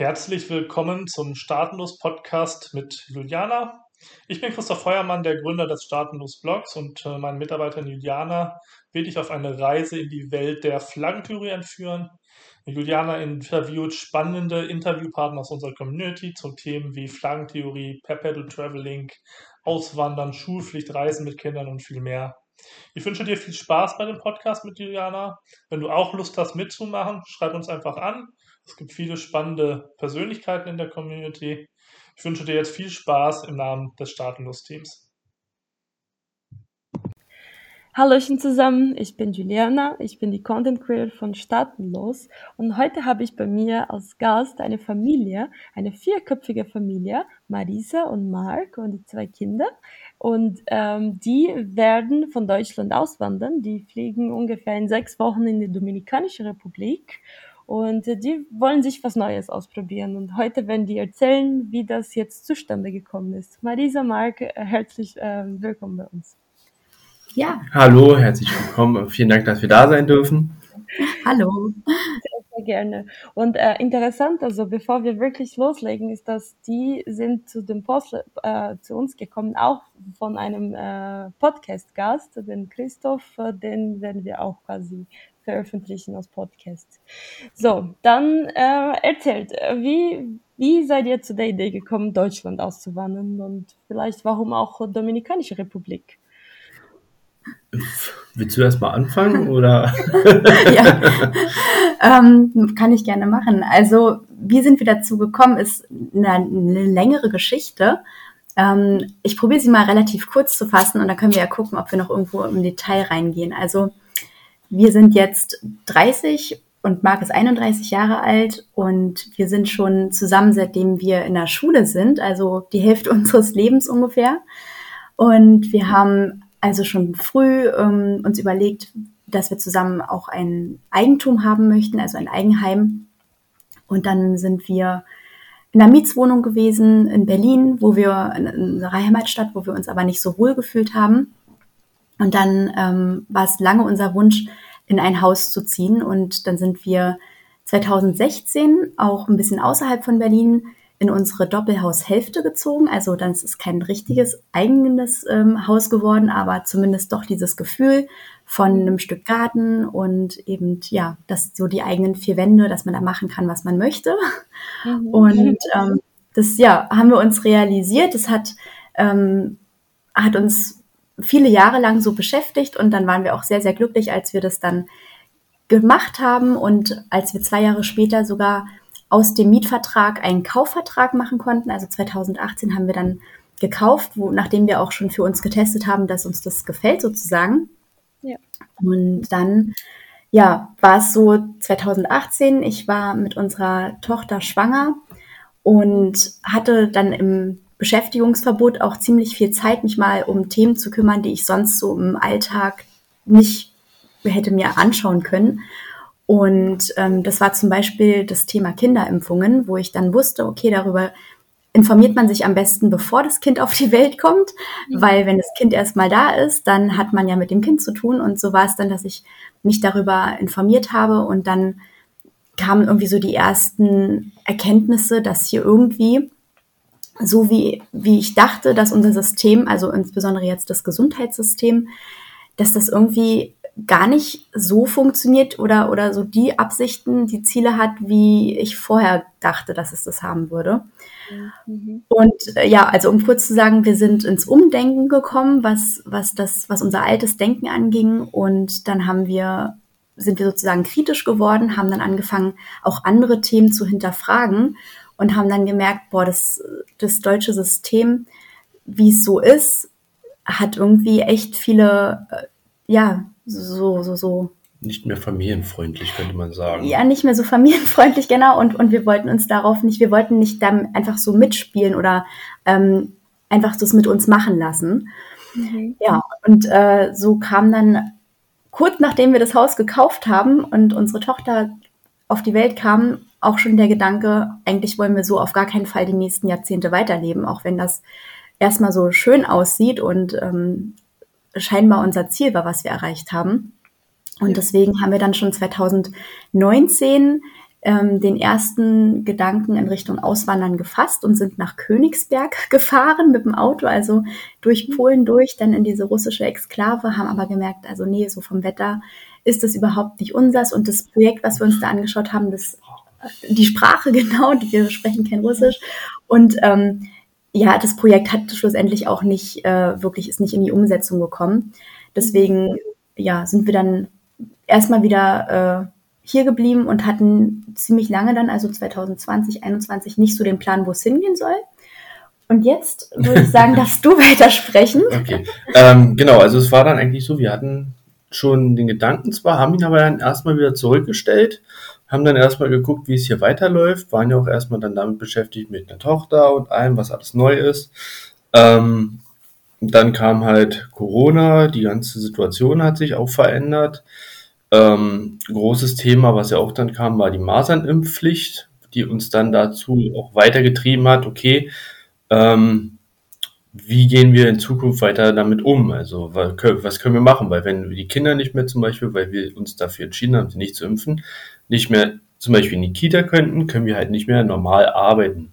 Herzlich willkommen zum Staatenlos Podcast mit Juliana. Ich bin Christoph Feuermann, der Gründer des Staatenlos Blogs und äh, meine Mitarbeiterin Juliana will dich auf eine Reise in die Welt der Flaggentheorie entführen. Juliana interviewt spannende Interviewpartner aus unserer Community zu Themen wie Flaggentheorie, Perpetual Traveling, Auswandern, Schulpflicht, Reisen mit Kindern und viel mehr. Ich wünsche dir viel Spaß bei dem Podcast mit Juliana. Wenn du auch Lust hast mitzumachen, schreib uns einfach an. Es gibt viele spannende Persönlichkeiten in der Community. Ich wünsche dir jetzt viel Spaß im Namen des Staatenlos-Teams. Hallöchen zusammen, ich bin Juliana, ich bin die Content Creator von Staatenlos und heute habe ich bei mir als Gast eine Familie, eine vierköpfige Familie, Marisa und Mark und die zwei Kinder und ähm, die werden von Deutschland auswandern, die fliegen ungefähr in sechs Wochen in die Dominikanische Republik und äh, die wollen sich was Neues ausprobieren und heute werden die erzählen, wie das jetzt zustande gekommen ist. Marisa, Mark, äh, herzlich äh, willkommen bei uns. Ja. Hallo, herzlich willkommen. Vielen Dank, dass wir da sein dürfen. Hallo. Sehr, sehr gerne. Und äh, interessant, also bevor wir wirklich loslegen, ist, dass die sind zu dem Post, äh, zu uns gekommen, auch von einem äh, Podcast-Gast, den Christoph, äh, den werden wir auch quasi veröffentlichen als Podcast. So, dann äh, erzählt, wie, wie seid ihr zu der Idee gekommen, Deutschland auszuwandern und vielleicht warum auch Dominikanische Republik? Willst du erst mal anfangen oder? ja, ähm, kann ich gerne machen. Also, wie sind wir dazu gekommen, ist eine, eine längere Geschichte. Ähm, ich probiere sie mal relativ kurz zu fassen und dann können wir ja gucken, ob wir noch irgendwo im Detail reingehen. Also, wir sind jetzt 30 und Marc ist 31 Jahre alt und wir sind schon zusammen, seitdem wir in der Schule sind, also die Hälfte unseres Lebens ungefähr. Und wir haben also schon früh ähm, uns überlegt, dass wir zusammen auch ein Eigentum haben möchten, also ein Eigenheim. Und dann sind wir in einer Mietswohnung gewesen in Berlin, wo wir in unserer Heimatstadt, wo wir uns aber nicht so wohl gefühlt haben. Und dann ähm, war es lange unser Wunsch, in ein Haus zu ziehen. Und dann sind wir 2016 auch ein bisschen außerhalb von Berlin in unsere Doppelhaushälfte gezogen. Also dann ist es kein richtiges eigenes ähm, Haus geworden, aber zumindest doch dieses Gefühl von einem Stück Garten und eben, ja, das so die eigenen vier Wände, dass man da machen kann, was man möchte. Mhm. Und ähm, das, ja, haben wir uns realisiert. Das hat, ähm, hat uns viele Jahre lang so beschäftigt und dann waren wir auch sehr, sehr glücklich, als wir das dann gemacht haben und als wir zwei Jahre später sogar aus dem Mietvertrag einen Kaufvertrag machen konnten. Also 2018 haben wir dann gekauft, wo, nachdem wir auch schon für uns getestet haben, dass uns das gefällt sozusagen. Ja. Und dann, ja, war es so 2018, ich war mit unserer Tochter schwanger und hatte dann im Beschäftigungsverbot auch ziemlich viel Zeit, mich mal um Themen zu kümmern, die ich sonst so im Alltag nicht hätte mir anschauen können. Und ähm, das war zum Beispiel das Thema Kinderimpfungen, wo ich dann wusste, okay, darüber informiert man sich am besten, bevor das Kind auf die Welt kommt, mhm. weil wenn das Kind erstmal da ist, dann hat man ja mit dem Kind zu tun. Und so war es dann, dass ich mich darüber informiert habe und dann kamen irgendwie so die ersten Erkenntnisse, dass hier irgendwie so wie, wie ich dachte, dass unser System, also insbesondere jetzt das Gesundheitssystem, dass das irgendwie gar nicht so funktioniert oder, oder so die Absichten, die Ziele hat, wie ich vorher dachte, dass es das haben würde. Mhm. Und äh, ja, also um kurz zu sagen, wir sind ins Umdenken gekommen, was, was das, was unser altes Denken anging. Und dann haben wir, sind wir sozusagen kritisch geworden, haben dann angefangen, auch andere Themen zu hinterfragen und haben dann gemerkt, boah, das, das deutsche System, wie es so ist, hat irgendwie echt viele, äh, ja, so, so, so. Nicht mehr familienfreundlich, könnte man sagen. Ja, nicht mehr so familienfreundlich, genau. Und, und wir wollten uns darauf nicht, wir wollten nicht dann einfach so mitspielen oder ähm, einfach das mit uns machen lassen. Mhm. Ja, und äh, so kam dann kurz nachdem wir das Haus gekauft haben und unsere Tochter auf die Welt kam, auch schon der Gedanke, eigentlich wollen wir so auf gar keinen Fall die nächsten Jahrzehnte weiterleben, auch wenn das erstmal so schön aussieht und ähm, scheinbar unser Ziel war, was wir erreicht haben. Und deswegen haben wir dann schon 2019 ähm, den ersten Gedanken in Richtung Auswandern gefasst und sind nach Königsberg gefahren mit dem Auto, also durch Polen durch, dann in diese russische Exklave, haben aber gemerkt, also nee, so vom Wetter ist das überhaupt nicht unsers. Und das Projekt, was wir uns da angeschaut haben, das die Sprache genau, wir sprechen kein Russisch. Und ähm, ja, das Projekt hat schlussendlich auch nicht äh, wirklich ist nicht in die Umsetzung gekommen. Deswegen ja sind wir dann erstmal wieder äh, hier geblieben und hatten ziemlich lange dann, also 2020, 2021, nicht so den Plan, wo es hingehen soll. Und jetzt würde ich sagen, dass du weitersprechen. Okay. Ähm, genau, also es war dann eigentlich so, wir hatten schon den Gedanken zwar, haben ihn aber dann erstmal wieder zurückgestellt, haben dann erstmal geguckt, wie es hier weiterläuft, waren ja auch erstmal dann damit beschäftigt mit einer Tochter und allem, was alles neu ist. Ähm, dann kam halt Corona, die ganze Situation hat sich auch verändert. Ähm, großes Thema, was ja auch dann kam, war die Masernimpfpflicht, die uns dann dazu auch weitergetrieben hat, okay, ähm, wie gehen wir in Zukunft weiter damit um? Also was können wir machen? Weil wenn die Kinder nicht mehr zum Beispiel, weil wir uns dafür entschieden haben, sie nicht zu impfen, nicht mehr zum Beispiel in die Kita könnten, können wir halt nicht mehr normal arbeiten.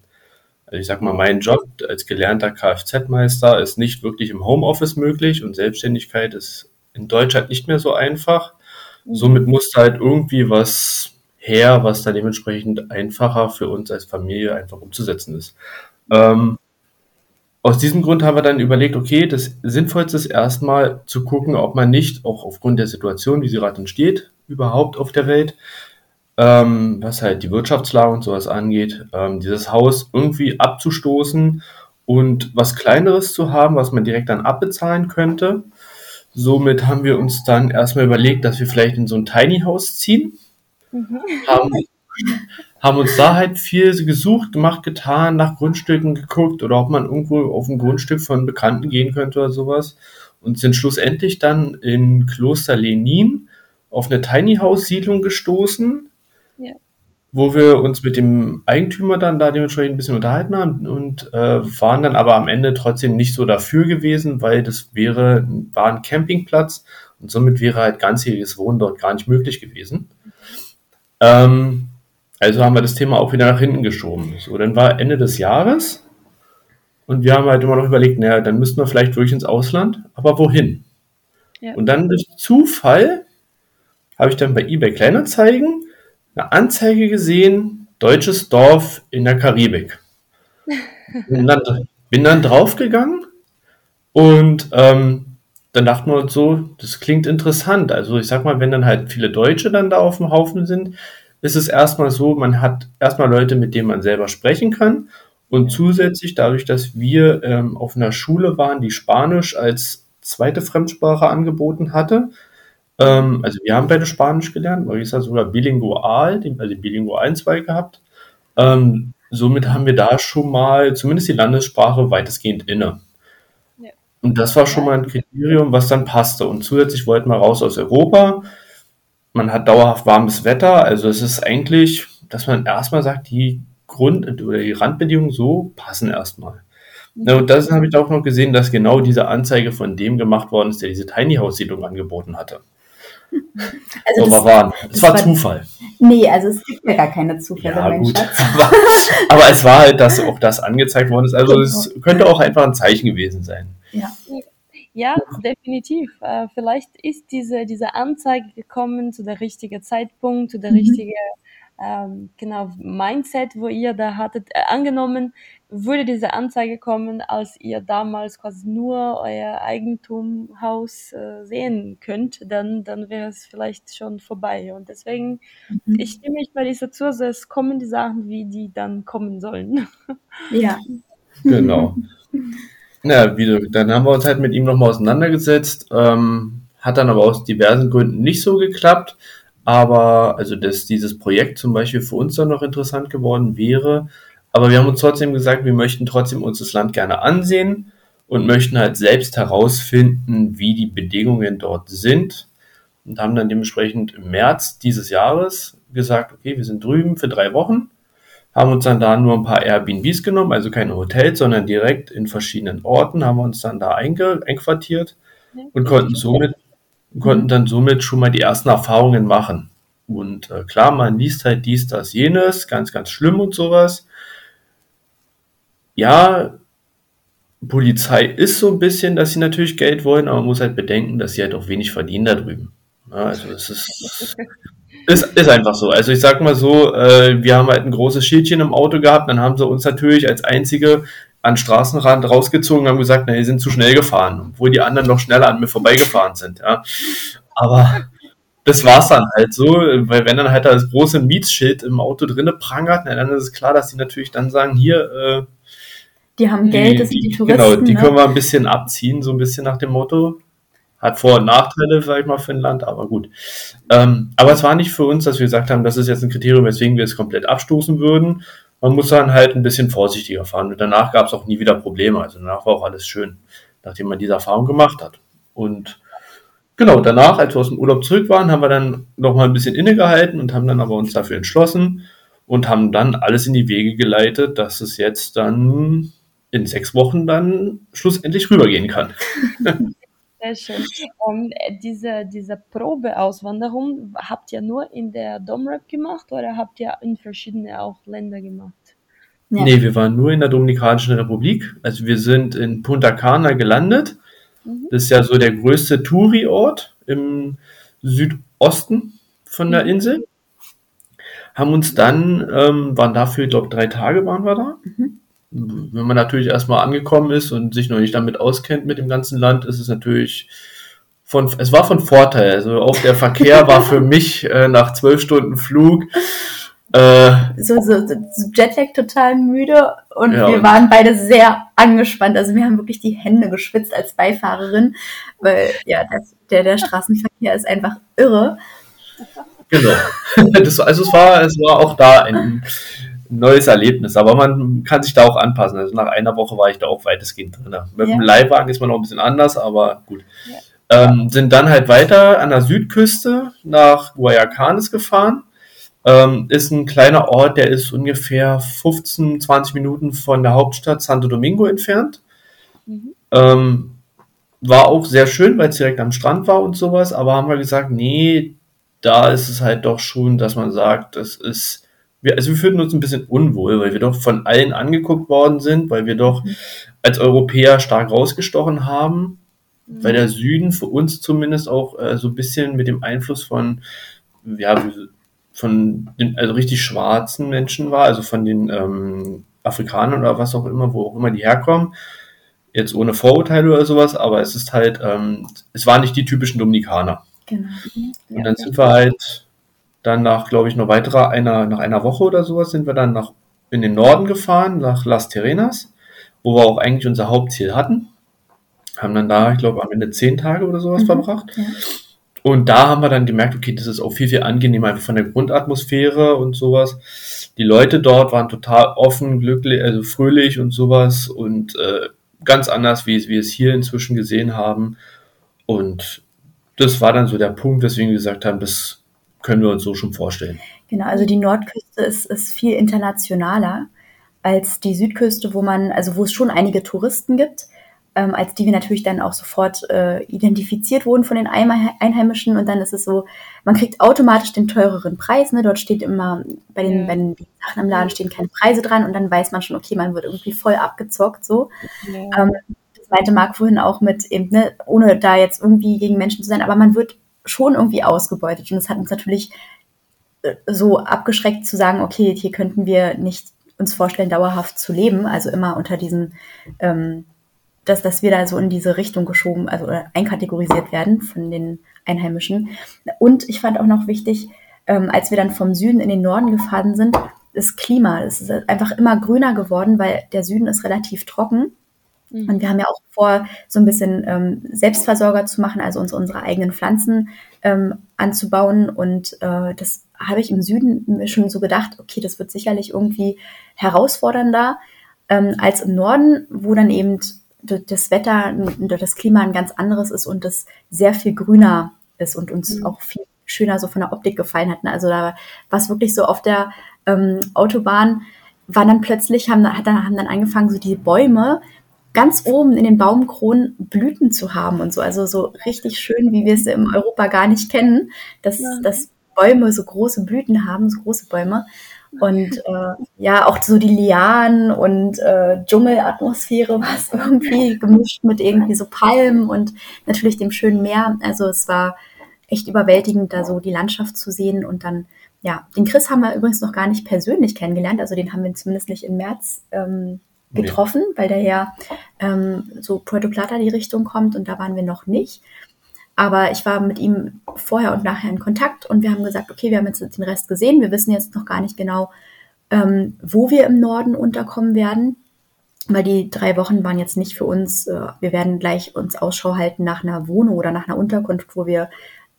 Also ich sag mal, mein Job als gelernter Kfz-Meister ist nicht wirklich im Homeoffice möglich und Selbstständigkeit ist in Deutschland nicht mehr so einfach. Somit muss halt irgendwie was her, was da dementsprechend einfacher für uns als Familie einfach umzusetzen ist. Ähm, aus diesem Grund haben wir dann überlegt, okay, das Sinnvollste ist erstmal zu gucken, ob man nicht, auch aufgrund der Situation, wie sie gerade entsteht, überhaupt auf der Welt, ähm, was halt die Wirtschaftslage und sowas angeht, ähm, dieses Haus irgendwie abzustoßen und was Kleineres zu haben, was man direkt dann abbezahlen könnte. Somit haben wir uns dann erstmal überlegt, dass wir vielleicht in so ein Tiny House ziehen. Mhm. Haben, haben uns da halt viel gesucht, gemacht, getan, nach Grundstücken geguckt oder ob man irgendwo auf ein Grundstück von Bekannten gehen könnte oder sowas. Und sind schlussendlich dann in Kloster Lenin auf eine Tiny House Siedlung gestoßen, ja. wo wir uns mit dem Eigentümer dann da dementsprechend ein bisschen unterhalten haben und äh, waren dann aber am Ende trotzdem nicht so dafür gewesen, weil das wäre, war ein Campingplatz und somit wäre halt ganzjähriges Wohnen dort gar nicht möglich gewesen. Ähm, also haben wir das Thema auch wieder nach hinten geschoben. So, dann war Ende des Jahres und wir haben halt immer noch überlegt, naja, dann müssten wir vielleicht wirklich ins Ausland, aber wohin? Ja. Und dann durch Zufall habe ich dann bei eBay Kleinanzeigen eine Anzeige gesehen, deutsches Dorf in der Karibik. bin, dann, bin dann draufgegangen und ähm, dann dachten wir uns so, das klingt interessant. Also ich sag mal, wenn dann halt viele Deutsche dann da auf dem Haufen sind, ist es erstmal so, man hat erstmal Leute, mit denen man selber sprechen kann. Und zusätzlich, dadurch, dass wir ähm, auf einer Schule waren, die Spanisch als zweite Fremdsprache angeboten hatte, ähm, also wir haben beide Spanisch gelernt, Marisa sogar bilingual, den, also den bilingualen Zweig gehabt. Ähm, somit haben wir da schon mal zumindest die Landessprache weitestgehend inne. Ja. Und das war schon mal ein Kriterium, was dann passte. Und zusätzlich wollten wir raus aus Europa man hat dauerhaft warmes Wetter. Also es ist eigentlich, dass man erstmal sagt, die Grund- oder die Randbedingungen so passen erstmal. Ja, und das habe ich auch noch gesehen, dass genau diese Anzeige von dem gemacht worden ist, der diese Tiny House Siedlung angeboten hatte. Also so, das, waren. Das, das war, war Zufall. Nee, also es gibt ja gar keine Zufälle, ja, mein gut. Aber, aber, es war halt, dass auch das angezeigt worden ist. Also es könnte auch einfach ein Zeichen gewesen sein. Ja. Ja, definitiv. Äh, vielleicht ist diese, diese Anzeige gekommen zu der richtigen Zeitpunkt, zu der mhm. richtigen ähm, genau Mindset, wo ihr da hattet. Äh, angenommen, würde diese Anzeige kommen, als ihr damals quasi nur euer Eigentumhaus äh, sehen könnt, dann, dann wäre es vielleicht schon vorbei. Und deswegen, mhm. ich stimme mich bei dieser zu, also es kommen die Sachen, wie die dann kommen sollen. Ja. Genau. Ja, wie, dann haben wir uns halt mit ihm nochmal auseinandergesetzt. Ähm, hat dann aber aus diversen Gründen nicht so geklappt. Aber, also, dass dieses Projekt zum Beispiel für uns dann noch interessant geworden wäre. Aber wir haben uns trotzdem gesagt, wir möchten trotzdem uns das Land gerne ansehen und möchten halt selbst herausfinden, wie die Bedingungen dort sind. Und haben dann dementsprechend im März dieses Jahres gesagt, okay, wir sind drüben für drei Wochen haben uns dann da nur ein paar Airbnbs genommen, also keine Hotels, sondern direkt in verschiedenen Orten, haben wir uns dann da einquartiert und konnten somit, konnten dann somit schon mal die ersten Erfahrungen machen. Und äh, klar, man liest halt dies, das, jenes, ganz, ganz schlimm und sowas. Ja, Polizei ist so ein bisschen, dass sie natürlich Geld wollen, aber man muss halt bedenken, dass sie halt auch wenig verdienen da drüben. Ja, also es ist, ist, ist einfach so. Also ich sag mal so, äh, wir haben halt ein großes Schildchen im Auto gehabt, dann haben sie uns natürlich als einzige an Straßenrand rausgezogen und haben gesagt, na, die sind zu schnell gefahren, obwohl die anderen noch schneller an mir vorbeigefahren sind. Ja. Aber das war's dann halt so, weil wenn dann halt das große Mietsschild im Auto drinne prangert, na, dann ist es klar, dass die natürlich dann sagen, hier, äh, die haben Geld, das sind die Touristen. Genau, die ne? können wir ein bisschen abziehen, so ein bisschen nach dem Motto. Hat Vor- und Nachteile, sag ich mal, für ein Land, aber gut. Ähm, aber es war nicht für uns, dass wir gesagt haben, das ist jetzt ein Kriterium, weswegen wir es komplett abstoßen würden. Man muss dann halt ein bisschen vorsichtiger fahren. Und danach gab es auch nie wieder Probleme. Also danach war auch alles schön, nachdem man diese Erfahrung gemacht hat. Und genau, danach, als wir aus dem Urlaub zurück waren, haben wir dann nochmal ein bisschen innegehalten und haben dann aber uns dafür entschlossen und haben dann alles in die Wege geleitet, dass es jetzt dann in sechs Wochen dann schlussendlich rübergehen kann. Sehr schön. Um, diese, diese Probeauswanderung habt ihr nur in der Domrep gemacht oder habt ihr in verschiedene auch Länder gemacht? Ja. Nee, wir waren nur in der Dominikanischen Republik. Also wir sind in Punta Cana gelandet. Mhm. Das ist ja so der größte Touri-Ort im Südosten von der mhm. Insel. Haben uns dann, ähm, waren dafür, ich glaube, drei Tage waren wir da. Mhm wenn man natürlich erstmal angekommen ist und sich noch nicht damit auskennt mit dem ganzen Land, ist es natürlich von, es war von Vorteil. Also auch der Verkehr war für mich äh, nach zwölf Stunden Flug äh, so, so, so Jetlag total müde und ja, wir waren beide sehr angespannt. Also wir haben wirklich die Hände geschwitzt als Beifahrerin, weil ja, das, der, der Straßenverkehr ist einfach irre. Genau. Das, also es war, es war auch da ein neues Erlebnis. Aber man kann sich da auch anpassen. Also nach einer Woche war ich da auch weitestgehend drin. Mit ja. dem Leihwagen ist man noch ein bisschen anders, aber gut. Ja. Ähm, sind dann halt weiter an der Südküste nach Guayacanes gefahren. Ähm, ist ein kleiner Ort, der ist ungefähr 15, 20 Minuten von der Hauptstadt Santo Domingo entfernt. Mhm. Ähm, war auch sehr schön, weil es direkt am Strand war und sowas, aber haben wir gesagt, nee, da ist es halt doch schon, dass man sagt, das ist wir, also wir fühlten uns ein bisschen unwohl, weil wir doch von allen angeguckt worden sind, weil wir doch als Europäer stark rausgestochen haben, mhm. weil der Süden für uns zumindest auch äh, so ein bisschen mit dem Einfluss von, ja, von den also richtig schwarzen Menschen war, also von den ähm, Afrikanern oder was auch immer, wo auch immer die herkommen. Jetzt ohne Vorurteile oder sowas, aber es ist halt, ähm, es waren nicht die typischen Dominikaner. Genau. Und dann sind wir halt dann nach, glaube ich, noch weiterer einer, nach einer Woche oder sowas sind wir dann nach, in den Norden gefahren, nach Las Terrenas, wo wir auch eigentlich unser Hauptziel hatten. Haben dann da, ich glaube, am Ende zehn Tage oder sowas mhm, verbracht. Ja. Und da haben wir dann gemerkt, okay, das ist auch viel, viel angenehmer einfach von der Grundatmosphäre und sowas. Die Leute dort waren total offen, glücklich, also fröhlich und sowas und äh, ganz anders, wie, wie wir es hier inzwischen gesehen haben. Und das war dann so der Punkt, weswegen wir gesagt haben, das können wir uns so schon vorstellen. Genau, also die Nordküste ist, ist viel internationaler als die Südküste, wo man, also wo es schon einige Touristen gibt, ähm, als die wir natürlich dann auch sofort äh, identifiziert wurden von den Einheimischen und dann ist es so, man kriegt automatisch den teureren Preis, ne? Dort steht immer, bei den, ja. bei den Sachen im Laden stehen keine Preise dran und dann weiß man schon, okay, man wird irgendwie voll abgezockt so. Ja. Ähm, das meinte Marc vorhin auch mit eben, ne, ohne da jetzt irgendwie gegen Menschen zu sein, aber man wird schon irgendwie ausgebeutet. Und es hat uns natürlich äh, so abgeschreckt zu sagen, okay, hier könnten wir nicht uns vorstellen, dauerhaft zu leben, also immer unter diesem, ähm, dass, dass wir da so in diese Richtung geschoben, also einkategorisiert werden von den Einheimischen. Und ich fand auch noch wichtig, ähm, als wir dann vom Süden in den Norden gefahren sind, das Klima, es ist einfach immer grüner geworden, weil der Süden ist relativ trocken Mhm. Und wir haben ja auch vor, so ein bisschen ähm, Selbstversorger zu machen, also uns unsere eigenen Pflanzen ähm, anzubauen. Und äh, das habe ich im Süden mir schon so gedacht, okay, das wird sicherlich irgendwie herausfordernder ähm, als im Norden, wo dann eben das Wetter, das Klima ein ganz anderes ist und das sehr viel grüner ist und uns mhm. auch viel schöner so von der Optik gefallen hat. Also da war es wirklich so auf der ähm, Autobahn, war dann plötzlich, haben, hat dann, haben dann angefangen, so die Bäume ganz oben in den Baumkronen Blüten zu haben und so. Also so richtig schön, wie wir es in Europa gar nicht kennen, dass, ja. dass Bäume so große Blüten haben, so große Bäume. Und äh, ja, auch so die Lianen und äh, Dschungelatmosphäre war es irgendwie gemischt mit irgendwie so Palmen und natürlich dem schönen Meer. Also es war echt überwältigend, da so die Landschaft zu sehen. Und dann, ja, den Chris haben wir übrigens noch gar nicht persönlich kennengelernt. Also den haben wir zumindest nicht im März ähm, getroffen, nee. weil der ja ähm, so Puerto Plata die Richtung kommt und da waren wir noch nicht. Aber ich war mit ihm vorher und nachher in Kontakt und wir haben gesagt, okay, wir haben jetzt den Rest gesehen. Wir wissen jetzt noch gar nicht genau, ähm, wo wir im Norden unterkommen werden, weil die drei Wochen waren jetzt nicht für uns. Äh, wir werden gleich uns Ausschau halten nach einer Wohnung oder nach einer Unterkunft, wo wir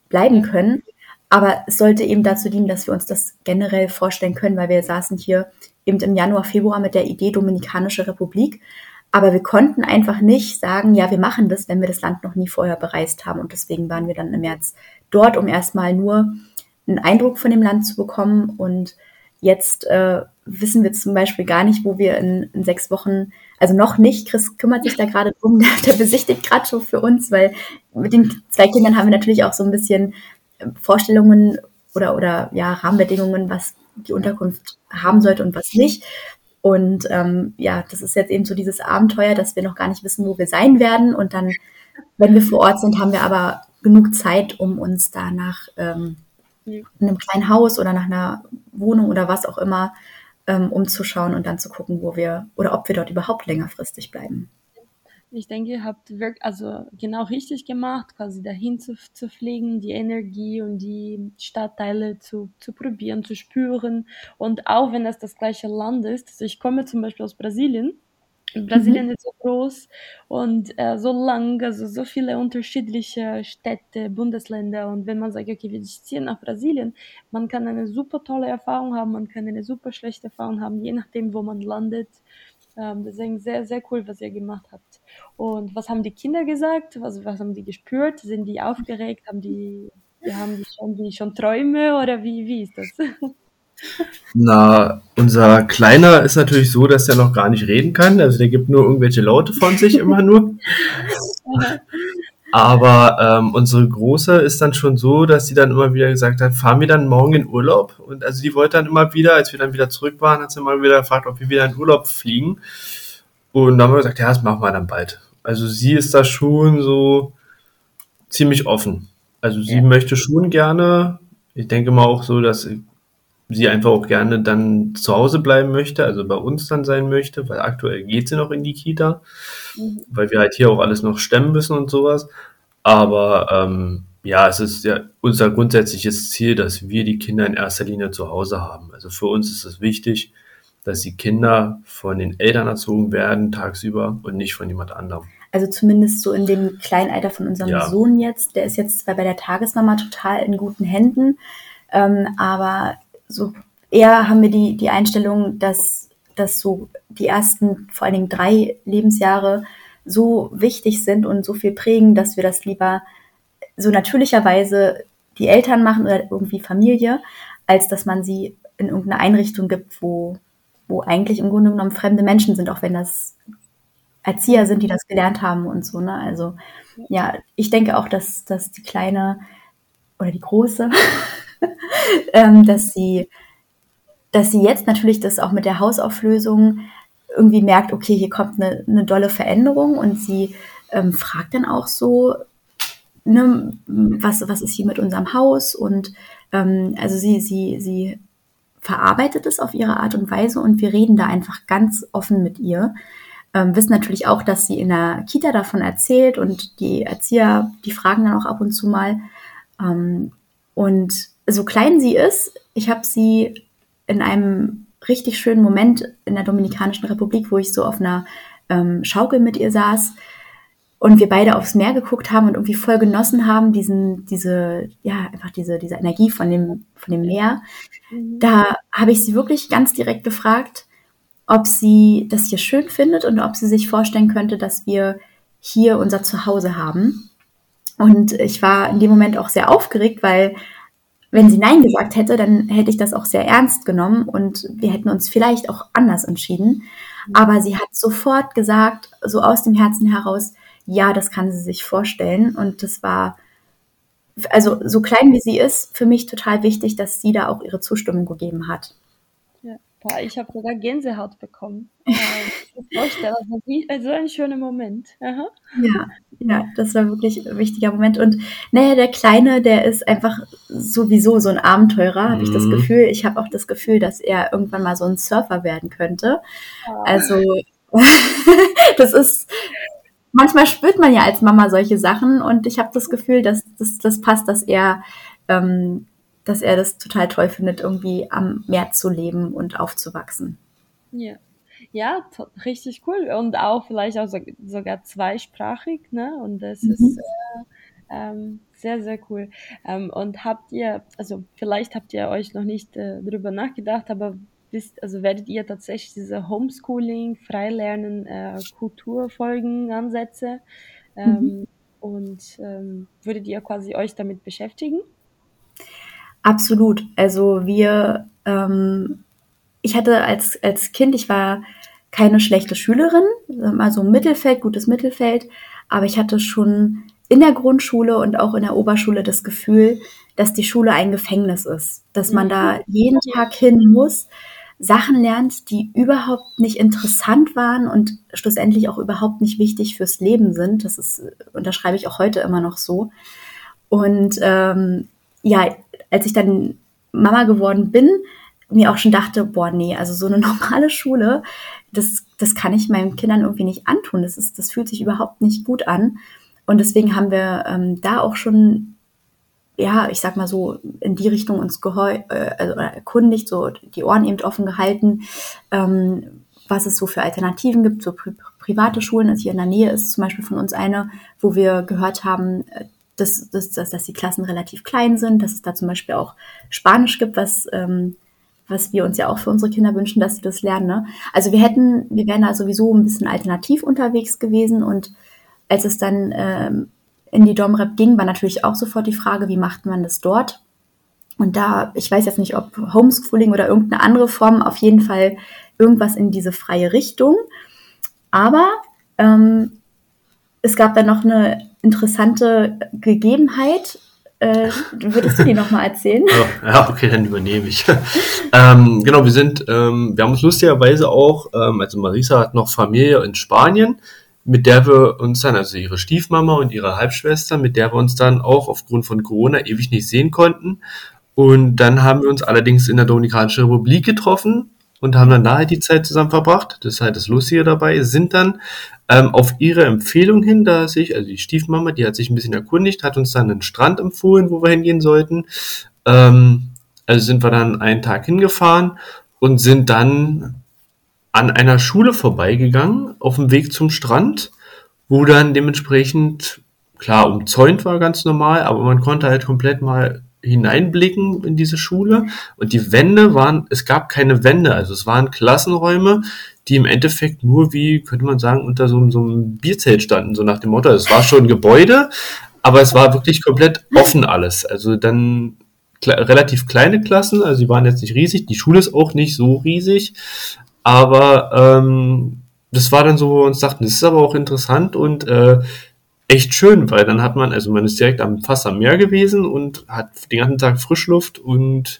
bleiben können. Aber es sollte eben dazu dienen, dass wir uns das generell vorstellen können, weil wir saßen hier eben im Januar, Februar mit der Idee Dominikanische Republik aber wir konnten einfach nicht sagen, ja, wir machen das, wenn wir das Land noch nie vorher bereist haben. Und deswegen waren wir dann im März dort, um erstmal nur einen Eindruck von dem Land zu bekommen. Und jetzt äh, wissen wir zum Beispiel gar nicht, wo wir in, in, sechs Wochen, also noch nicht, Chris kümmert sich da gerade drum, der, der besichtigt gerade schon für uns, weil mit den zwei Kindern haben wir natürlich auch so ein bisschen Vorstellungen oder, oder ja, Rahmenbedingungen, was die Unterkunft haben sollte und was nicht. Und ähm, ja, das ist jetzt eben so dieses Abenteuer, dass wir noch gar nicht wissen, wo wir sein werden. Und dann, wenn wir vor Ort sind, haben wir aber genug Zeit, um uns da nach ähm, einem kleinen Haus oder nach einer Wohnung oder was auch immer ähm, umzuschauen und dann zu gucken, wo wir oder ob wir dort überhaupt längerfristig bleiben. Ich denke, ihr habt wirklich, also genau richtig gemacht, quasi dahin zu, zu fliegen, die Energie und die Stadtteile zu, zu probieren, zu spüren. Und auch wenn das das gleiche Land ist, also ich komme zum Beispiel aus Brasilien. Brasilien mhm. ist so groß und äh, so lang, also so viele unterschiedliche Städte, Bundesländer. Und wenn man sagt, okay, wir ziehen nach Brasilien, man kann eine super tolle Erfahrung haben, man kann eine super schlechte Erfahrung haben, je nachdem, wo man landet. Ähm, deswegen sehr, sehr cool, was ihr gemacht habt. Und was haben die Kinder gesagt? Was, was haben die gespürt? Sind die aufgeregt? Haben die, haben die schon, die schon Träume oder wie, wie ist das? Na, unser Kleiner ist natürlich so, dass er noch gar nicht reden kann. Also der gibt nur irgendwelche Laute von sich immer nur. Aber ähm, unsere Große ist dann schon so, dass sie dann immer wieder gesagt hat, fahren wir dann morgen in Urlaub? Und also die wollte dann immer wieder, als wir dann wieder zurück waren, hat sie immer wieder gefragt, ob wir wieder in Urlaub fliegen. Und dann haben wir gesagt, ja, das machen wir dann bald. Also sie ist da schon so ziemlich offen. Also sie ja. möchte schon gerne, ich denke mal auch so, dass sie einfach auch gerne dann zu Hause bleiben möchte, also bei uns dann sein möchte, weil aktuell geht sie noch in die Kita, mhm. weil wir halt hier auch alles noch stemmen müssen und sowas. Aber ähm, ja, es ist ja unser grundsätzliches Ziel, dass wir die Kinder in erster Linie zu Hause haben. Also für uns ist es wichtig, dass die Kinder von den Eltern erzogen werden tagsüber und nicht von jemand anderem. Also zumindest so in dem kleinen Alter von unserem ja. Sohn jetzt. Der ist jetzt zwar bei der Tagesmama total in guten Händen, ähm, aber so eher haben wir die, die Einstellung, dass, dass so die ersten, vor allen Dingen drei Lebensjahre so wichtig sind und so viel prägen, dass wir das lieber so natürlicherweise die Eltern machen oder irgendwie Familie, als dass man sie in irgendeine Einrichtung gibt, wo, wo eigentlich im Grunde genommen fremde Menschen sind, auch wenn das Erzieher sind, die das gelernt haben und so. Ne? Also ja, ich denke auch, dass, dass die Kleine oder die Große ähm, dass sie, dass sie jetzt natürlich das auch mit der Hausauflösung irgendwie merkt, okay, hier kommt eine, eine dolle Veränderung und sie ähm, fragt dann auch so, ne, was, was ist hier mit unserem Haus und ähm, also sie, sie, sie verarbeitet es auf ihre Art und Weise und wir reden da einfach ganz offen mit ihr. Ähm, wissen natürlich auch, dass sie in der Kita davon erzählt und die Erzieher, die fragen dann auch ab und zu mal. Ähm, und so klein sie ist, ich habe sie in einem richtig schönen Moment in der Dominikanischen Republik, wo ich so auf einer ähm, Schaukel mit ihr saß und wir beide aufs Meer geguckt haben und irgendwie voll genossen haben, diesen, diese, ja, einfach diese, diese Energie von dem, von dem Meer. Mhm. Da habe ich sie wirklich ganz direkt gefragt, ob sie das hier schön findet und ob sie sich vorstellen könnte, dass wir hier unser Zuhause haben. Und ich war in dem Moment auch sehr aufgeregt, weil wenn sie Nein gesagt hätte, dann hätte ich das auch sehr ernst genommen und wir hätten uns vielleicht auch anders entschieden. Aber sie hat sofort gesagt, so aus dem Herzen heraus, ja, das kann sie sich vorstellen. Und das war also so klein wie sie ist, für mich total wichtig, dass sie da auch ihre Zustimmung gegeben hat. Ja, boah, ich habe sogar Gänsehaut bekommen. Vorstelle, das so ein schöner Moment. Aha. Ja, ja, das war wirklich ein wichtiger Moment. Und naja, der Kleine, der ist einfach sowieso so ein Abenteurer, habe ich das Mhm. Gefühl. Ich habe auch das Gefühl, dass er irgendwann mal so ein Surfer werden könnte. Ah. Also, das ist, manchmal spürt man ja als Mama solche Sachen und ich habe das Gefühl, dass das, das passt, dass er, ähm, dass er das total toll findet, irgendwie am Meer zu leben und aufzuwachsen. Ja. Ja, richtig cool. Und auch vielleicht auch so, sogar zweisprachig, ne? Und das Mhm. ist äh, ähm, sehr, sehr cool. Ähm, und habt ihr, also vielleicht habt ihr euch noch nicht äh, darüber nachgedacht, aber wisst, also werdet ihr tatsächlich diese Homeschooling, Freilernen, äh, Kulturfolgen, Ansätze ähm, und ähm, würdet ihr quasi euch damit beschäftigen? Absolut. Also wir, ähm, ich hatte als, als Kind, ich war keine schlechte Schülerin, also Mittelfeld, gutes Mittelfeld, aber ich hatte schon in der Grundschule und auch in der Oberschule das Gefühl, dass die Schule ein Gefängnis ist, dass man da jeden Tag hin muss, Sachen lernt, die überhaupt nicht interessant waren und schlussendlich auch überhaupt nicht wichtig fürs Leben sind. Das ist, unterschreibe ich auch heute immer noch so. Und ähm, ja, als ich dann Mama geworden bin, mir auch schon dachte, boah, nee, also so eine normale Schule, das, das kann ich meinen Kindern irgendwie nicht antun. Das, ist, das fühlt sich überhaupt nicht gut an. Und deswegen haben wir ähm, da auch schon, ja, ich sag mal so, in die Richtung uns geheu äh, also erkundigt, so die Ohren eben offen gehalten, ähm, was es so für Alternativen gibt, so pri private Schulen. Also hier in der Nähe ist zum Beispiel von uns eine, wo wir gehört haben, dass, dass, dass, dass die Klassen relativ klein sind, dass es da zum Beispiel auch Spanisch gibt, was, ähm, was wir uns ja auch für unsere Kinder wünschen, dass sie das lernen. Ne? Also wir hätten, wir wären da sowieso ein bisschen alternativ unterwegs gewesen und als es dann ähm, in die Domrep ging, war natürlich auch sofort die Frage, wie macht man das dort? Und da, ich weiß jetzt nicht, ob Homeschooling oder irgendeine andere Form, auf jeden Fall irgendwas in diese freie Richtung. Aber ähm, es gab dann noch eine interessante Gegebenheit. Äh, würdest du die nochmal erzählen? Ja, okay, dann übernehme ich. ähm, genau, wir sind, ähm, wir haben uns lustigerweise auch, ähm, also Marisa hat noch Familie in Spanien, mit der wir uns dann, also ihre Stiefmama und ihre Halbschwester, mit der wir uns dann auch aufgrund von Corona ewig nicht sehen konnten. Und dann haben wir uns allerdings in der Dominikanischen Republik getroffen und haben dann da halt die Zeit zusammen verbracht. Das ist halt das Lustige dabei, sind dann ähm, auf ihre Empfehlung hin, da sich, also die Stiefmama, die hat sich ein bisschen erkundigt, hat uns dann einen Strand empfohlen, wo wir hingehen sollten. Ähm, also sind wir dann einen Tag hingefahren und sind dann an einer Schule vorbeigegangen, auf dem Weg zum Strand, wo dann dementsprechend, klar, umzäunt war ganz normal, aber man konnte halt komplett mal hineinblicken in diese Schule und die Wände waren, es gab keine Wände, also es waren Klassenräume, die im Endeffekt nur wie, könnte man sagen, unter so, so einem Bierzelt standen, so nach dem Motto, es war schon ein Gebäude, aber es war wirklich komplett offen alles. Also dann kle relativ kleine Klassen, also die waren jetzt nicht riesig, die Schule ist auch nicht so riesig, aber ähm, das war dann so, wo wir uns dachten, das ist aber auch interessant und äh, echt schön, weil dann hat man, also man ist direkt am, fast am Meer gewesen und hat den ganzen Tag Frischluft und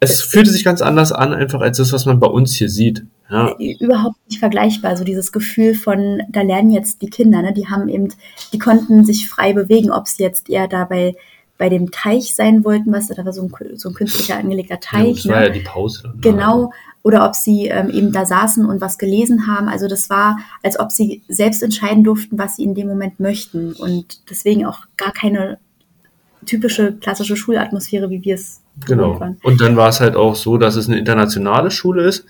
es fühlte sich ganz anders an, einfach als das, was man bei uns hier sieht. Ja. Überhaupt nicht vergleichbar. So dieses Gefühl von, da lernen jetzt die Kinder, ne? die haben eben, die konnten sich frei bewegen, ob sie jetzt eher dabei bei dem Teich sein wollten, was da war so ein, so ein künstlicher angelegter Teich. Ja, das war ne? ja die Pause. Genau. Oder ob sie ähm, eben da saßen und was gelesen haben. Also das war, als ob sie selbst entscheiden durften, was sie in dem Moment möchten. Und deswegen auch gar keine typische klassische Schulatmosphäre, wie wir es Genau. Und dann war es halt auch so, dass es eine internationale Schule ist.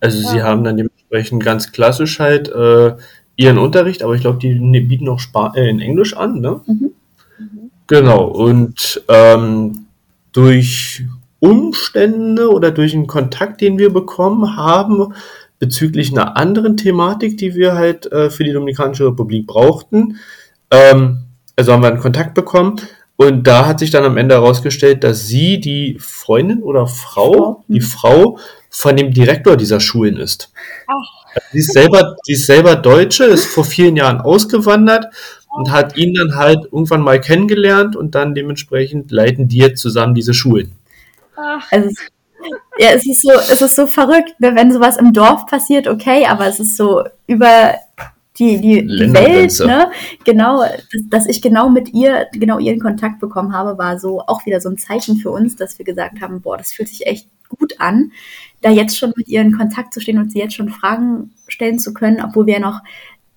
Also sie Ah. haben dann dementsprechend ganz klassisch halt äh, ihren Unterricht, aber ich glaube, die ne- bieten auch Spa äh, in Englisch an, ne? Mhm. Genau. Und ähm, durch Umstände oder durch einen Kontakt, den wir bekommen haben, bezüglich einer anderen Thematik, die wir halt äh, für die Dominikanische Republik brauchten, ähm, also haben wir einen Kontakt bekommen und da hat sich dann am Ende herausgestellt, dass sie die Freundin oder Frau, die mhm. Frau von dem Direktor dieser Schulen ist. Ach. Sie ist selber, sie ist selber Deutsche, ist vor vielen Jahren ausgewandert und hat ihn dann halt irgendwann mal kennengelernt und dann dementsprechend leiten die jetzt zusammen diese Schulen. Ach. Also ja, es ist so, es ist so verrückt, ne, wenn sowas im Dorf passiert, okay, aber es ist so über die, die, die Welt, ne? Genau, dass, dass, ich genau mit ihr, genau ihren Kontakt bekommen habe, war so auch wieder so ein Zeichen für uns, dass wir gesagt haben, boah, das fühlt sich echt gut an, da jetzt schon mit ihr in Kontakt zu stehen und sie jetzt schon Fragen stellen zu können, obwohl wir ja noch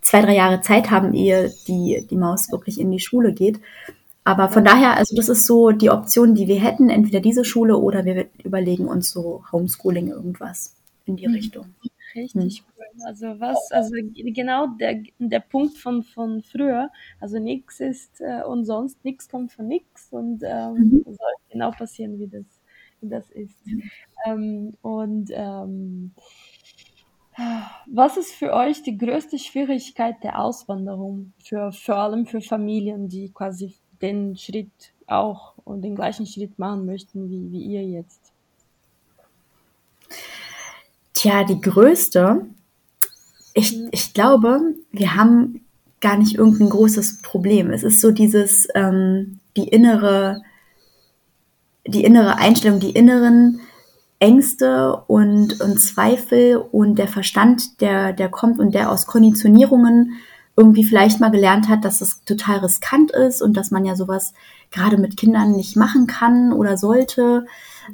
zwei, drei Jahre Zeit haben, ehe die, die Maus wirklich in die Schule geht. Aber von daher, also das ist so die Option, die wir hätten, entweder diese Schule oder wir überlegen uns so Homeschooling irgendwas in die mhm. Richtung. Richtig hm. cool. Also was, also genau der, der Punkt von, von früher, also nichts ist äh, und sonst nichts kommt von nichts und ähm, mhm. soll genau passieren, wie das, wie das ist. Ähm, und ähm, was ist für euch die größte Schwierigkeit der Auswanderung, für, vor allem für Familien, die quasi den Schritt auch und den gleichen Schritt machen möchten wie, wie ihr jetzt? Tja, die größte, ich, mhm. ich glaube, wir haben gar nicht irgendein großes Problem. Es ist so dieses, ähm, die innere, die innere Einstellung, die inneren Ängste und, und Zweifel und der Verstand, der, der kommt und der aus Konditionierungen irgendwie vielleicht mal gelernt hat, dass es total riskant ist und dass man ja sowas gerade mit Kindern nicht machen kann oder sollte.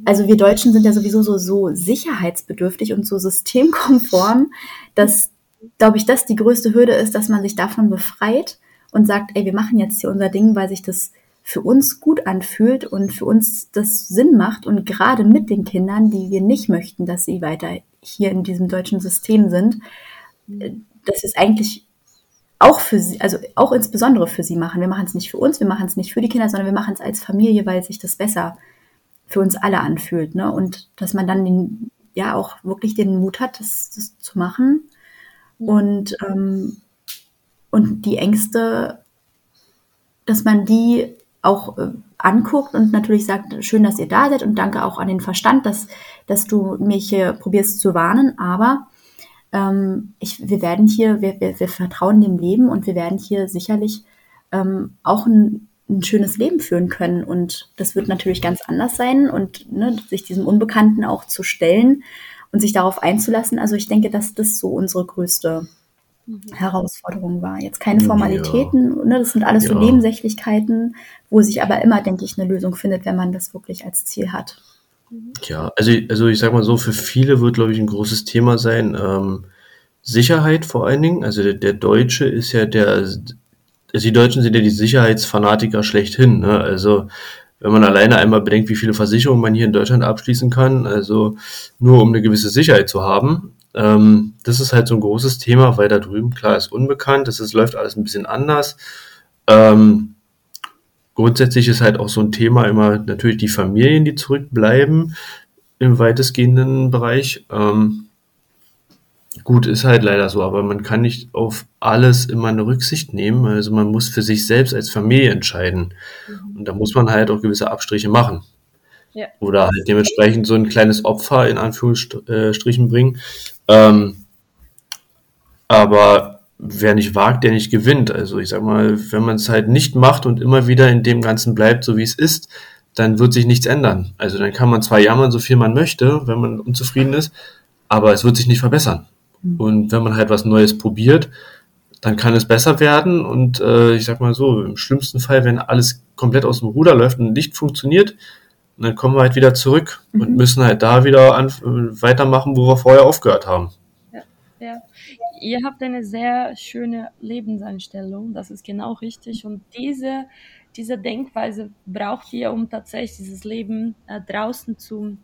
Also wir Deutschen sind ja sowieso so, so sicherheitsbedürftig und so systemkonform, dass, glaube ich, das die größte Hürde ist, dass man sich davon befreit und sagt, ey, wir machen jetzt hier unser Ding, weil sich das für uns gut anfühlt und für uns das Sinn macht und gerade mit den Kindern, die wir nicht möchten, dass sie weiter hier in diesem deutschen System sind, dass es eigentlich auch für sie, also auch insbesondere für sie machen. Wir machen es nicht für uns, wir machen es nicht für die Kinder, sondern wir machen es als Familie, weil sich das besser für uns alle anfühlt. Ne? Und dass man dann den, ja auch wirklich den Mut hat, das, das zu machen. Und, ähm, und die Ängste, dass man die auch äh, anguckt und natürlich sagt, schön, dass ihr da seid und danke auch an den Verstand, dass, dass du mich hier probierst zu warnen, aber ähm, ich, wir werden hier, wir, wir, wir vertrauen dem Leben und wir werden hier sicherlich ähm, auch ein, ein schönes Leben führen können. Und das wird natürlich ganz anders sein und ne, sich diesem Unbekannten auch zu stellen und sich darauf einzulassen. Also ich denke, dass das so unsere größte mhm. Herausforderung war. Jetzt keine Formalitäten, ja. ne, das sind alles ja. so Nebensächlichkeiten, wo sich aber immer, denke ich, eine Lösung findet, wenn man das wirklich als Ziel hat. Ja, also, also ich sag mal so, für viele wird, glaube ich, ein großes Thema sein, ähm, Sicherheit vor allen Dingen. Also der, der Deutsche ist ja der also die Deutschen sind ja die Sicherheitsfanatiker schlechthin. Ne? Also wenn man alleine einmal bedenkt, wie viele Versicherungen man hier in Deutschland abschließen kann, also nur um eine gewisse Sicherheit zu haben, ähm, das ist halt so ein großes Thema, weil da drüben klar ist unbekannt, das läuft alles ein bisschen anders. Ähm, grundsätzlich ist halt auch so ein Thema immer natürlich die Familien, die zurückbleiben im weitestgehenden Bereich. Ähm, Gut, ist halt leider so, aber man kann nicht auf alles immer eine Rücksicht nehmen. Also man muss für sich selbst als Familie entscheiden. Mhm. Und da muss man halt auch gewisse Abstriche machen. Ja. Oder halt dementsprechend so ein kleines Opfer in Anführungsstrichen bringen. Ähm, aber wer nicht wagt, der nicht gewinnt. Also ich sag mal, wenn man es halt nicht macht und immer wieder in dem Ganzen bleibt, so wie es ist, dann wird sich nichts ändern. Also dann kann man zwar jammern, so viel man möchte, wenn man unzufrieden ist, aber es wird sich nicht verbessern. Mhm. Und wenn man halt was Neues probiert, dann kann es besser werden. Und äh, ich sag mal so, im schlimmsten Fall, wenn alles komplett aus dem Ruder läuft und nicht funktioniert, dann kommen wir halt wieder zurück mhm. und müssen halt da wieder an, weitermachen, wo wir vorher aufgehört haben. Ja, ja. Ihr habt eine sehr schöne Lebenseinstellung, das ist genau richtig. Und diese, diese Denkweise braucht ihr, um tatsächlich dieses Leben äh, draußen zu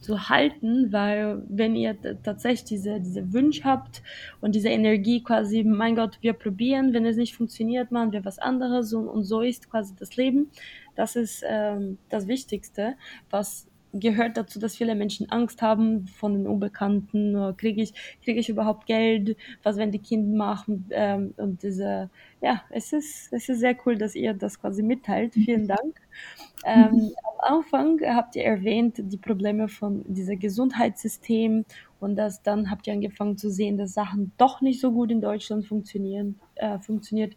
zu halten, weil wenn ihr tatsächlich diese, diese Wünsche habt und diese Energie quasi, mein Gott, wir probieren, wenn es nicht funktioniert, machen wir was anderes und, und so ist quasi das Leben. Das ist ähm, das Wichtigste, was gehört dazu, dass viele Menschen Angst haben von den Unbekannten. Kriege ich, kriege ich überhaupt Geld? Was werden die Kinder machen? Ähm, und diese, ja, es ist, es ist sehr cool, dass ihr das quasi mitteilt. Vielen Dank. Ähm, am Anfang habt ihr erwähnt die Probleme von dieser Gesundheitssystem und dass dann habt ihr angefangen zu sehen, dass Sachen doch nicht so gut in Deutschland funktionieren, äh, funktioniert.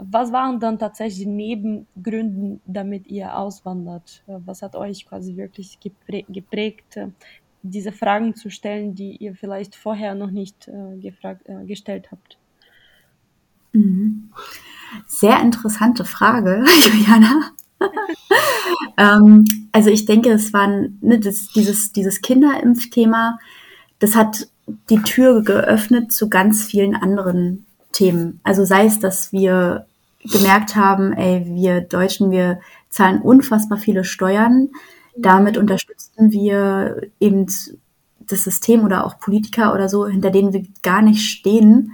Was waren dann tatsächlich Nebengründe, damit ihr auswandert? Was hat euch quasi wirklich geprägt, diese Fragen zu stellen, die ihr vielleicht vorher noch nicht äh, gefragt, äh, gestellt habt? Mhm. Sehr interessante Frage, Juliana. ähm, also ich denke, es war ne, das, dieses, dieses Kinderimpfthema, das hat die Tür geöffnet zu ganz vielen anderen Themen. Also sei es, dass wir gemerkt haben, ey, wir Deutschen, wir zahlen unfassbar viele Steuern. Damit unterstützen wir eben das System oder auch Politiker oder so, hinter denen wir gar nicht stehen.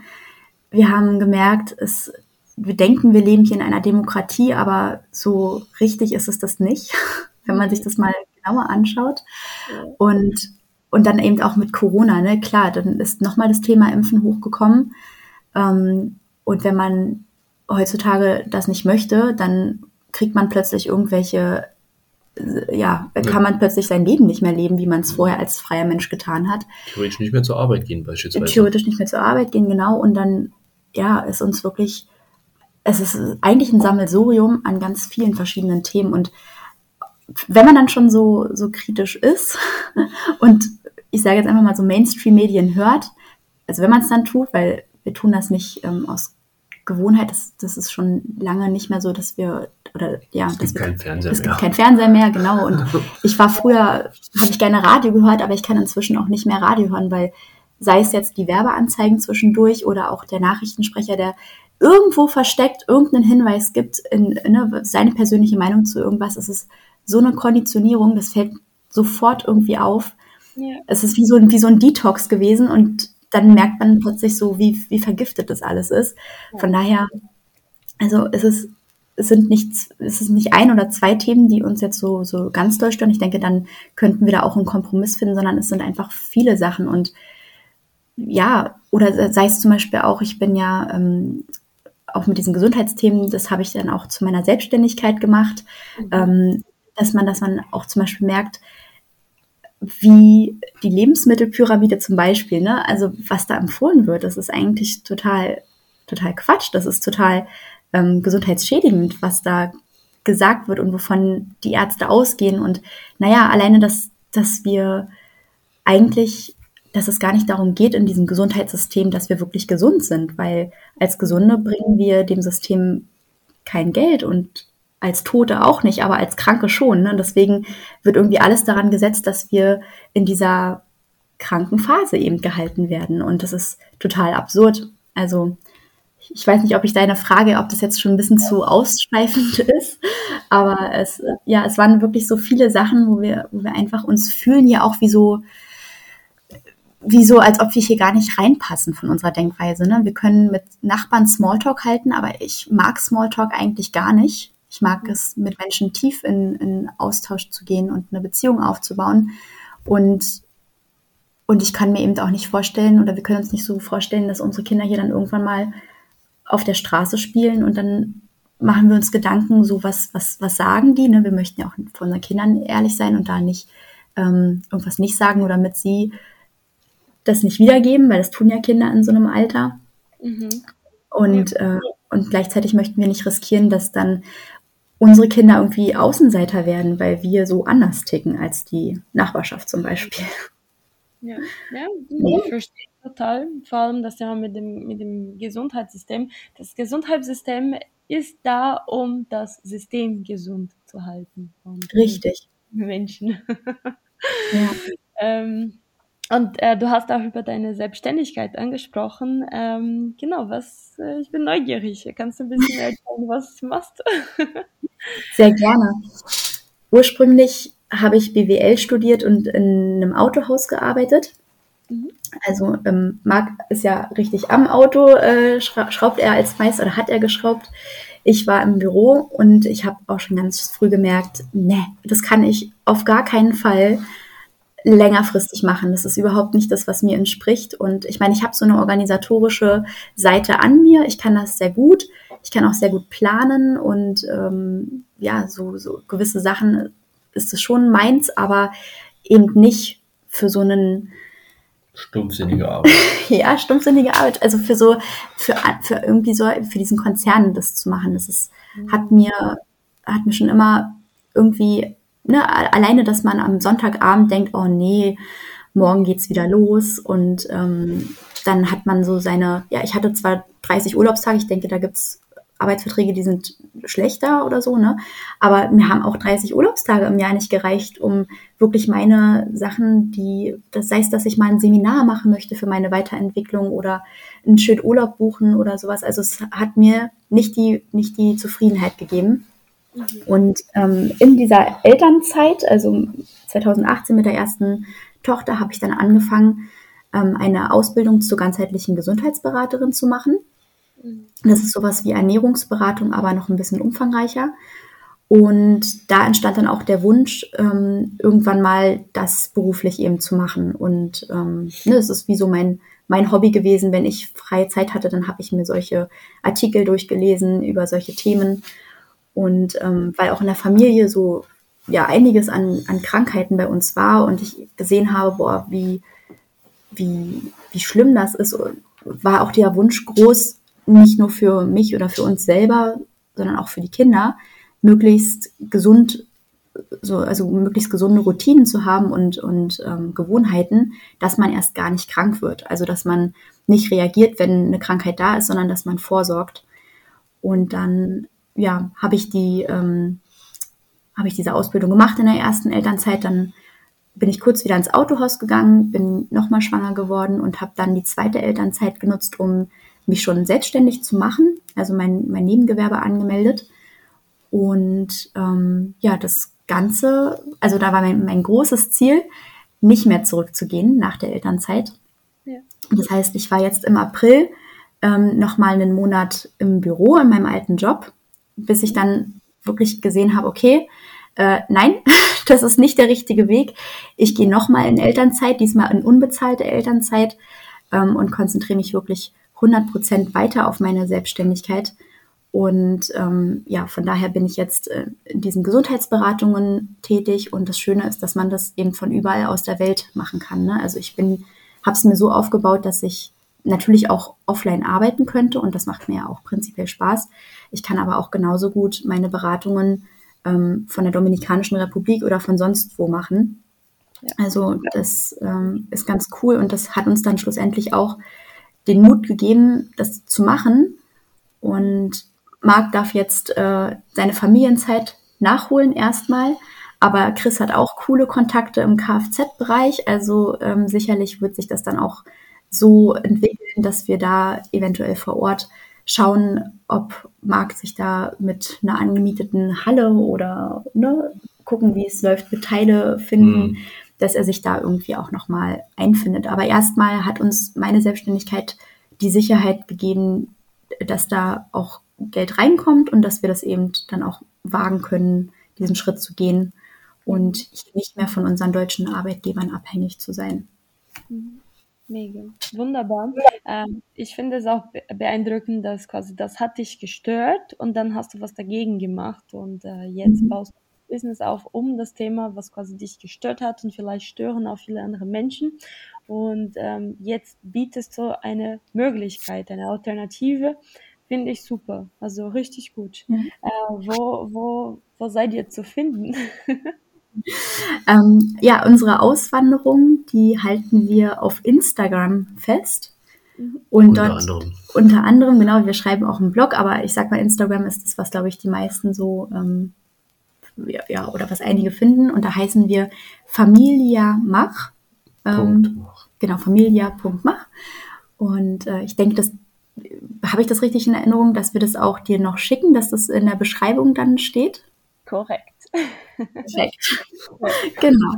Wir haben gemerkt, es, wir denken, wir leben hier in einer Demokratie, aber so richtig ist es das nicht, wenn man sich das mal genauer anschaut. Und, und dann eben auch mit Corona, ne, klar, dann ist nochmal das Thema Impfen hochgekommen. Ähm, und wenn man heutzutage das nicht möchte, dann kriegt man plötzlich irgendwelche, äh, ja, kann man plötzlich sein Leben nicht mehr leben, wie man es vorher als freier Mensch getan hat. Theoretisch nicht mehr zur Arbeit gehen beispielsweise. Theoretisch nicht mehr zur Arbeit gehen, genau. Und dann, ja, ist uns wirklich, es ist eigentlich ein Sammelsurium an ganz vielen verschiedenen Themen. Und wenn man dann schon so, so kritisch ist und ich sage jetzt einfach mal so Mainstream-Medien hört, also wenn man es dann tut, weil wir tun das nicht ähm, aus Gewohnheit, das, das ist schon lange nicht mehr so, dass wir oder ja, es gibt keinen Fernseher es mehr. gibt keinen Fernseher mehr, genau. Und ich war früher, habe ich gerne Radio gehört, aber ich kann inzwischen auch nicht mehr Radio hören, weil sei es jetzt die Werbeanzeigen zwischendurch oder auch der Nachrichtensprecher, der irgendwo versteckt irgendeinen Hinweis gibt in, in ne, seine persönliche Meinung zu irgendwas, es ist so eine Konditionierung, das fällt sofort irgendwie auf. Ja. Es ist wie so, wie so ein Detox gewesen und dann merkt man plötzlich so, wie, wie vergiftet das alles ist. Von daher, also es ist, es sind nicht, es ist nicht ein oder zwei Themen, die uns jetzt so, so ganz doll stören. Ich denke, dann könnten wir da auch einen Kompromiss finden, sondern es sind einfach viele Sachen und ja, oder sei es zum Beispiel auch, ich bin ja ähm, auch mit diesen Gesundheitsthemen, das habe ich dann auch zu meiner Selbstständigkeit gemacht, mhm. ähm, dass man, dass man auch zum Beispiel merkt, wie die Lebensmittelpyramide zum Beispiel, ne? Also was da empfohlen wird, das ist eigentlich total, total Quatsch. Das ist total ähm, gesundheitsschädigend, was da gesagt wird und wovon die Ärzte ausgehen. Und naja, alleine, dass, dass wir eigentlich, dass es gar nicht darum geht in diesem Gesundheitssystem, dass wir wirklich gesund sind, weil als Gesunde bringen wir dem System kein Geld und als Tote auch nicht, aber als Kranke schon. Ne? Deswegen wird irgendwie alles daran gesetzt, dass wir in dieser kranken Phase eben gehalten werden. Und das ist total absurd. Also ich weiß nicht, ob ich deine Frage, ob das jetzt schon ein bisschen zu ausschweifend ist, aber es, ja, es waren wirklich so viele Sachen, wo wir, wo wir einfach uns fühlen ja auch wie so, wie so, als ob wir hier gar nicht reinpassen von unserer Denkweise. Ne? Wir können mit Nachbarn Smalltalk halten, aber ich mag Smalltalk eigentlich gar nicht. Ich mag es, mit Menschen tief in, in Austausch zu gehen und eine Beziehung aufzubauen. Und, und ich kann mir eben auch nicht vorstellen, oder wir können uns nicht so vorstellen, dass unsere Kinder hier dann irgendwann mal auf der Straße spielen und dann machen wir uns Gedanken, so was, was, was sagen die? Ne? Wir möchten ja auch von unseren Kindern ehrlich sein und da nicht ähm, irgendwas nicht sagen oder mit sie das nicht wiedergeben, weil das tun ja Kinder in so einem Alter. Mhm. Und, äh, und gleichzeitig möchten wir nicht riskieren, dass dann unsere Kinder irgendwie Außenseiter werden, weil wir so anders ticken als die Nachbarschaft zum Beispiel. Ja, ja ich verstehe total. Vor allem das Thema mit dem, mit dem Gesundheitssystem. Das Gesundheitssystem ist da, um das System gesund zu halten. Richtig. Menschen. Ja. ähm, und äh, du hast auch über deine Selbstständigkeit angesprochen. Ähm, genau, was, äh, ich bin neugierig. Kannst du ein bisschen erzählen, was du machst? Sehr gerne. Ursprünglich habe ich BWL studiert und in einem Autohaus gearbeitet. Mhm. Also ähm, Marc ist ja richtig am Auto, äh, schraubt er als Meister oder hat er geschraubt. Ich war im Büro und ich habe auch schon ganz früh gemerkt, ne, das kann ich auf gar keinen Fall längerfristig machen. Das ist überhaupt nicht das, was mir entspricht. Und ich meine, ich habe so eine organisatorische Seite an mir. Ich kann das sehr gut. Ich kann auch sehr gut planen und ähm, ja, so, so gewisse Sachen ist es schon meins, aber eben nicht für so einen Stumpfsinnige Arbeit. ja, stumpfsinnige Arbeit. Also für so, für, für irgendwie so, für diesen Konzern das zu machen, das ist, hat mir, hat mir schon immer irgendwie, ne, alleine, dass man am Sonntagabend denkt, oh nee, morgen geht's wieder los und ähm, dann hat man so seine, ja, ich hatte zwar 30 Urlaubstage, ich denke, da gibt's Arbeitsverträge, die sind schlechter oder so, ne? Aber mir haben auch 30 Urlaubstage im Jahr nicht gereicht, um wirklich meine Sachen, die, das heißt, dass ich mal ein Seminar machen möchte für meine Weiterentwicklung oder einen schönen Urlaub buchen oder sowas. Also es hat mir nicht die, nicht die Zufriedenheit gegeben. Mhm. Und ähm, in dieser Elternzeit, also 2018 mit der ersten Tochter, habe ich dann angefangen, ähm, eine Ausbildung zur ganzheitlichen Gesundheitsberaterin zu machen. Mhm. Das ist sowas wie Ernährungsberatung, aber noch ein bisschen umfangreicher. Und da entstand dann auch der Wunsch, ähm, irgendwann mal das beruflich eben zu machen. Und ähm, ne, das ist wie so mein, mein Hobby gewesen. Wenn ich freie Zeit hatte, dann habe ich mir solche Artikel durchgelesen über solche Themen. Und ähm, weil auch in der Familie so ja einiges an, an Krankheiten bei uns war und ich gesehen habe, boah, wie, wie, wie schlimm das ist, war auch der Wunsch groß, nicht nur für mich oder für uns selber, sondern auch für die Kinder, möglichst gesund, so, also möglichst gesunde Routinen zu haben und, und ähm, Gewohnheiten, dass man erst gar nicht krank wird. Also dass man nicht reagiert, wenn eine Krankheit da ist, sondern dass man vorsorgt. Und dann, ja, habe ich die, ähm, habe ich diese Ausbildung gemacht in der ersten Elternzeit. Dann bin ich kurz wieder ins Autohaus gegangen, bin nochmal schwanger geworden und habe dann die zweite Elternzeit genutzt, um mich schon selbstständig zu machen, also mein, mein Nebengewerbe angemeldet. Und ähm, ja, das Ganze, also da war mein, mein großes Ziel, nicht mehr zurückzugehen nach der Elternzeit. Ja. Das heißt, ich war jetzt im April ähm, nochmal einen Monat im Büro in meinem alten Job, bis ich dann wirklich gesehen habe, okay, äh, nein, das ist nicht der richtige Weg. Ich gehe nochmal in Elternzeit, diesmal in unbezahlte Elternzeit ähm, und konzentriere mich wirklich 100 Prozent weiter auf meine Selbstständigkeit. Und ähm, ja, von daher bin ich jetzt äh, in diesen Gesundheitsberatungen tätig. Und das Schöne ist, dass man das eben von überall aus der Welt machen kann. Ne? Also ich bin, habe es mir so aufgebaut, dass ich natürlich auch offline arbeiten könnte und das macht mir ja auch prinzipiell Spaß. Ich kann aber auch genauso gut meine Beratungen ähm, von der Dominikanischen Republik oder von sonst wo machen. Ja. Also das ähm, ist ganz cool und das hat uns dann schlussendlich auch den Mut gegeben, das zu machen. Und Marc darf jetzt äh, seine Familienzeit nachholen erstmal. Aber Chris hat auch coole Kontakte im Kfz-Bereich. Also ähm, sicherlich wird sich das dann auch so entwickeln, dass wir da eventuell vor Ort schauen, ob Marc sich da mit einer angemieteten Halle oder ne, gucken, wie es läuft, mit Teile finden. Mhm dass er sich da irgendwie auch nochmal einfindet. Aber erstmal hat uns meine Selbstständigkeit die Sicherheit gegeben, dass da auch Geld reinkommt und dass wir das eben dann auch wagen können, diesen Schritt zu gehen und nicht mehr von unseren deutschen Arbeitgebern abhängig zu sein. Mhm. Mega, wunderbar. Ähm, ich finde es auch beeindruckend, dass quasi das hat dich gestört und dann hast du was dagegen gemacht und äh, jetzt mhm. baust du Business auf um das Thema, was quasi dich gestört hat und vielleicht stören auch viele andere Menschen. Und ähm, jetzt bietest du eine Möglichkeit, eine Alternative. Finde ich super. Also richtig gut. Mhm. Äh, wo, wo, wo seid ihr zu finden? ähm, ja, unsere Auswanderung, die halten wir auf Instagram fest. Mhm. Und unter dort, anderem. Unter anderem, genau, wir schreiben auch einen Blog, aber ich sag mal, Instagram ist das, was, glaube ich, die meisten so ähm, ja, oder was einige finden. Und da heißen wir Familia Mach. Ähm, genau, familia.mach. Und äh, ich denke, das habe ich das richtig in Erinnerung, dass wir das auch dir noch schicken, dass das in der Beschreibung dann steht? Korrekt. Perfekt. genau.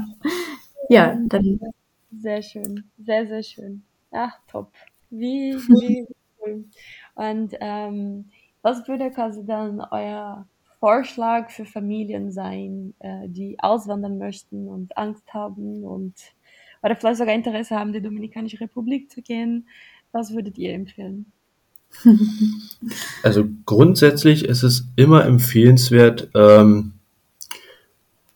Ja, dann. Sehr schön, sehr, sehr schön. Ach, top. Wie, wie cool. Und ähm, was würde quasi dann euer Vorschlag für Familien sein, äh, die auswandern möchten und Angst haben und oder vielleicht sogar Interesse haben, die Dominikanische Republik zu gehen. Was würdet ihr empfehlen? Also grundsätzlich ist es immer empfehlenswert, ähm,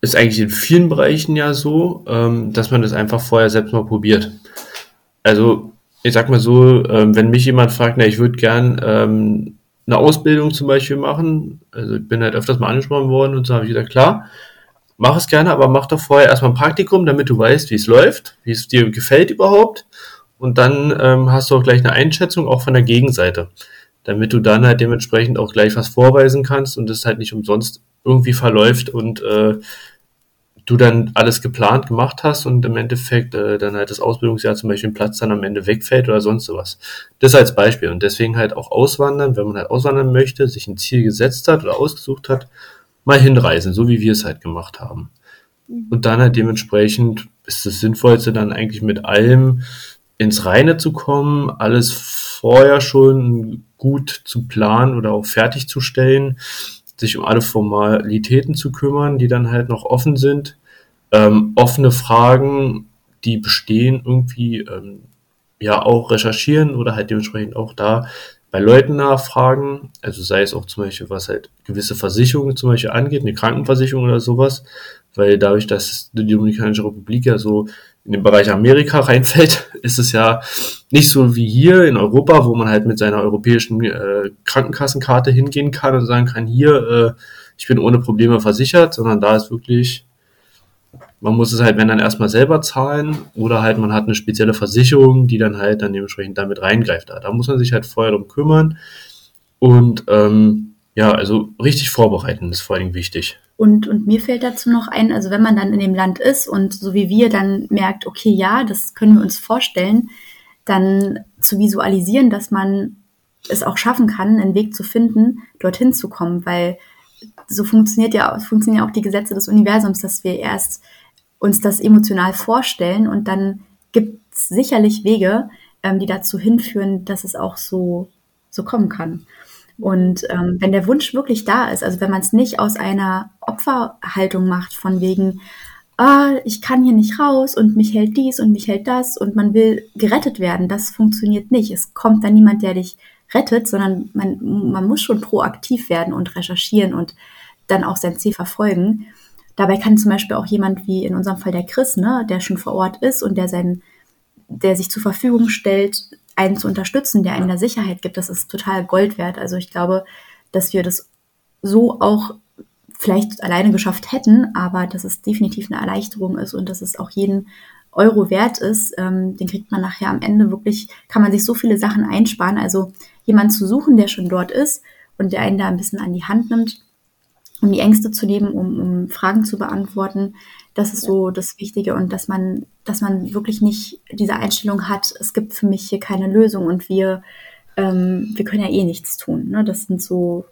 ist eigentlich in vielen Bereichen ja so, ähm, dass man das einfach vorher selbst mal probiert. also ich sag mal so, ähm, wenn mich jemand fragt, na, ich würde gern ähm, eine Ausbildung zum Beispiel machen, also ich bin halt öfters mal angesprochen worden und so habe ich gesagt, klar, mach es gerne, aber mach doch vorher erstmal ein Praktikum, damit du weißt, wie es läuft, wie es dir gefällt überhaupt. Und dann ähm, hast du auch gleich eine Einschätzung auch von der Gegenseite, damit du dann halt dementsprechend auch gleich was vorweisen kannst und es halt nicht umsonst irgendwie verläuft und äh, du dann alles geplant gemacht hast und im Endeffekt äh, dann halt das Ausbildungsjahr zum Beispiel ein Platz dann am Ende wegfällt oder sonst sowas. Das als Beispiel. Und deswegen halt auch auswandern, wenn man halt auswandern möchte, sich ein Ziel gesetzt hat oder ausgesucht hat, mal hinreisen, so wie wir es halt gemacht haben. Mhm. Und dann halt dementsprechend ist das Sinnvollste dann eigentlich mit allem ins Reine zu kommen, alles vorher schon gut zu planen oder auch fertigzustellen, sich um alle Formalitäten zu kümmern, die dann halt noch offen sind, ähm, offene Fragen, die bestehen, irgendwie ähm, ja auch recherchieren oder halt dementsprechend auch da bei Leuten nachfragen, also sei es auch zum Beispiel, was halt gewisse Versicherungen zum Beispiel angeht, eine Krankenversicherung oder sowas, weil dadurch, dass die Dominikanische Republik ja so in den Bereich Amerika reinfällt, ist es ja nicht so wie hier in Europa, wo man halt mit seiner europäischen äh, Krankenkassenkarte hingehen kann und sagen kann, hier, äh, ich bin ohne Probleme versichert, sondern da ist wirklich man muss es halt, wenn dann erstmal selber zahlen oder halt man hat eine spezielle Versicherung, die dann halt dann dementsprechend damit reingreift. Da, da muss man sich halt vorher drum kümmern und ähm, ja, also richtig vorbereiten ist vor allem wichtig. Und, und mir fällt dazu noch ein, also wenn man dann in dem Land ist und so wie wir dann merkt, okay, ja, das können wir uns vorstellen, dann zu visualisieren, dass man es auch schaffen kann, einen Weg zu finden, dorthin zu kommen, weil so funktioniert ja, funktionieren ja auch die Gesetze des Universums, dass wir erst uns das emotional vorstellen und dann gibt es sicherlich Wege, ähm, die dazu hinführen, dass es auch so, so kommen kann. Und ähm, wenn der Wunsch wirklich da ist, also wenn man es nicht aus einer Opferhaltung macht, von wegen, ah, ich kann hier nicht raus und mich hält dies und mich hält das und man will gerettet werden, das funktioniert nicht. Es kommt dann niemand, der dich rettet, sondern man, man muss schon proaktiv werden und recherchieren und dann auch sein Ziel verfolgen. Dabei kann zum Beispiel auch jemand wie in unserem Fall der Chris, ne, der schon vor Ort ist und der sein, der sich zur Verfügung stellt, einen zu unterstützen, der einen da Sicherheit gibt, das ist total Gold wert. Also ich glaube, dass wir das so auch vielleicht alleine geschafft hätten, aber dass es definitiv eine Erleichterung ist und dass es auch jeden Euro wert ist, ähm, den kriegt man nachher am Ende wirklich, kann man sich so viele Sachen einsparen. Also jemanden zu suchen, der schon dort ist und der einen da ein bisschen an die Hand nimmt, um die Ängste zu nehmen, um, um Fragen zu beantworten. Das ist so das Wichtige und dass man, dass man wirklich nicht diese Einstellung hat, es gibt für mich hier keine Lösung und wir, ähm, wir können ja eh nichts tun. Ne? Das sind so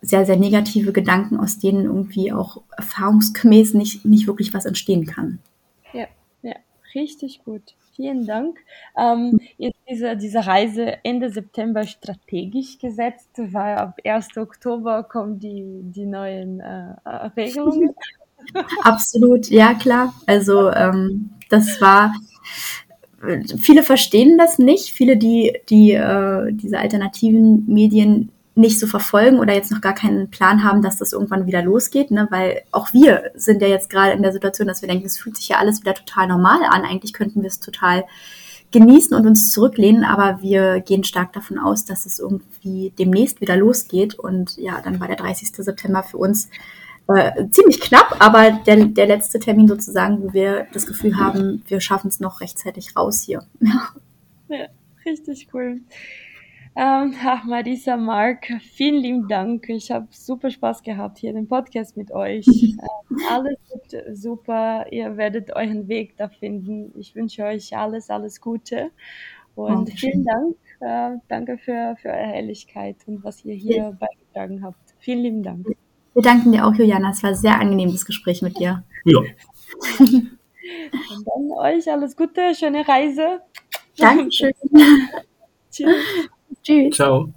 sehr, sehr negative Gedanken, aus denen irgendwie auch erfahrungsgemäß nicht, nicht wirklich was entstehen kann. Ja, ja, richtig gut. Vielen Dank. Ähm, jetzt diese, diese Reise Ende September strategisch gesetzt, weil ab 1. Oktober kommen die, die neuen äh, Regelungen. Absolut, ja klar. Also ähm, das war, viele verstehen das nicht. Viele, die, die äh, diese alternativen Medien nicht so verfolgen oder jetzt noch gar keinen Plan haben, dass das irgendwann wieder losgeht, ne? weil auch wir sind ja jetzt gerade in der Situation, dass wir denken, es fühlt sich ja alles wieder total normal an. Eigentlich könnten wir es total genießen und uns zurücklehnen, aber wir gehen stark davon aus, dass es irgendwie demnächst wieder losgeht. Und ja, dann war der 30. September für uns äh, ziemlich knapp, aber der, der letzte Termin sozusagen, wo wir das Gefühl haben, wir schaffen es noch rechtzeitig raus hier. Ja, ja richtig cool. Ähm, ach, Marisa, Mark, vielen lieben Dank. Ich habe super Spaß gehabt hier den Podcast mit euch. ähm, alles wird super. Ihr werdet euren Weg da finden. Ich wünsche euch alles, alles Gute. Und oh, vielen Dank. Äh, danke für, für eure Ehrlichkeit und was ihr hier ja. beigetragen habt. Vielen lieben Dank. Wir danken dir auch, Juliana. Es war ein sehr angenehmes Gespräch mit dir. Ja. und dann euch alles Gute, schöne Reise. Dankeschön. Tschüss. Tschüss. Ciao.